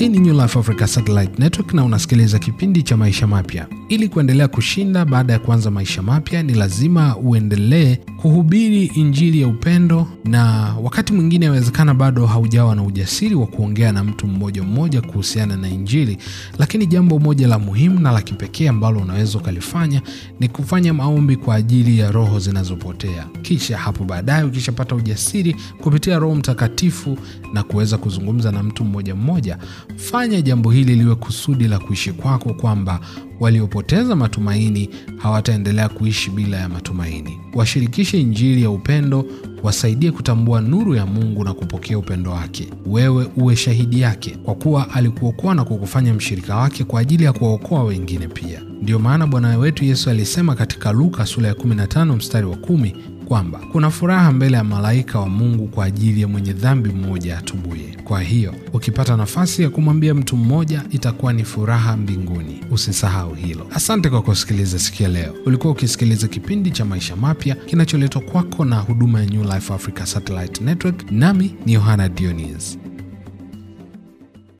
Hii ni New Life Africa Satellite Network na unasikiliza kipindi cha maisha mapya. Ili kuendelea kushinda baada ya kuanza maisha mapya, ni lazima uendelee kuhubiri injili ya upendo, na wakati mwingine inawezekana bado haujawa na ujasiri wa kuongea na mtu mmoja mmoja kuhusiana na injili, lakini jambo moja la muhimu na la kipekee ambalo unaweza ukalifanya ni kufanya maombi kwa ajili ya roho zinazopotea. Kisha hapo baadaye, ukishapata ujasiri kupitia Roho Mtakatifu na kuweza kuzungumza na mtu mmoja mmoja, fanya jambo hili liwe kusudi la kuishi kwako, kwamba waliopoteza matumaini hawataendelea kuishi bila ya matumaini. Washirikishe injili ya upendo, wasaidie kutambua nuru ya Mungu na kupokea upendo wake. Wewe uwe shahidi yake, kwa kuwa alikuokoa na kukufanya mshirika wake kwa ajili ya kuwaokoa wengine pia. Ndiyo maana Bwana wetu Yesu alisema katika Luka sura ya 15 mstari wa kwamba kuna furaha mbele ya malaika wa Mungu kwa ajili ya mwenye dhambi mmoja atubuye. Kwa hiyo ukipata nafasi ya kumwambia mtu mmoja, itakuwa ni furaha mbinguni. Usisahau hilo. Asante kwa kusikiliza sikia leo. Ulikuwa ukisikiliza kipindi cha maisha mapya kinacholetwa kwako na huduma ya New Life Africa Satellite Network, nami ni Yohana Dionis.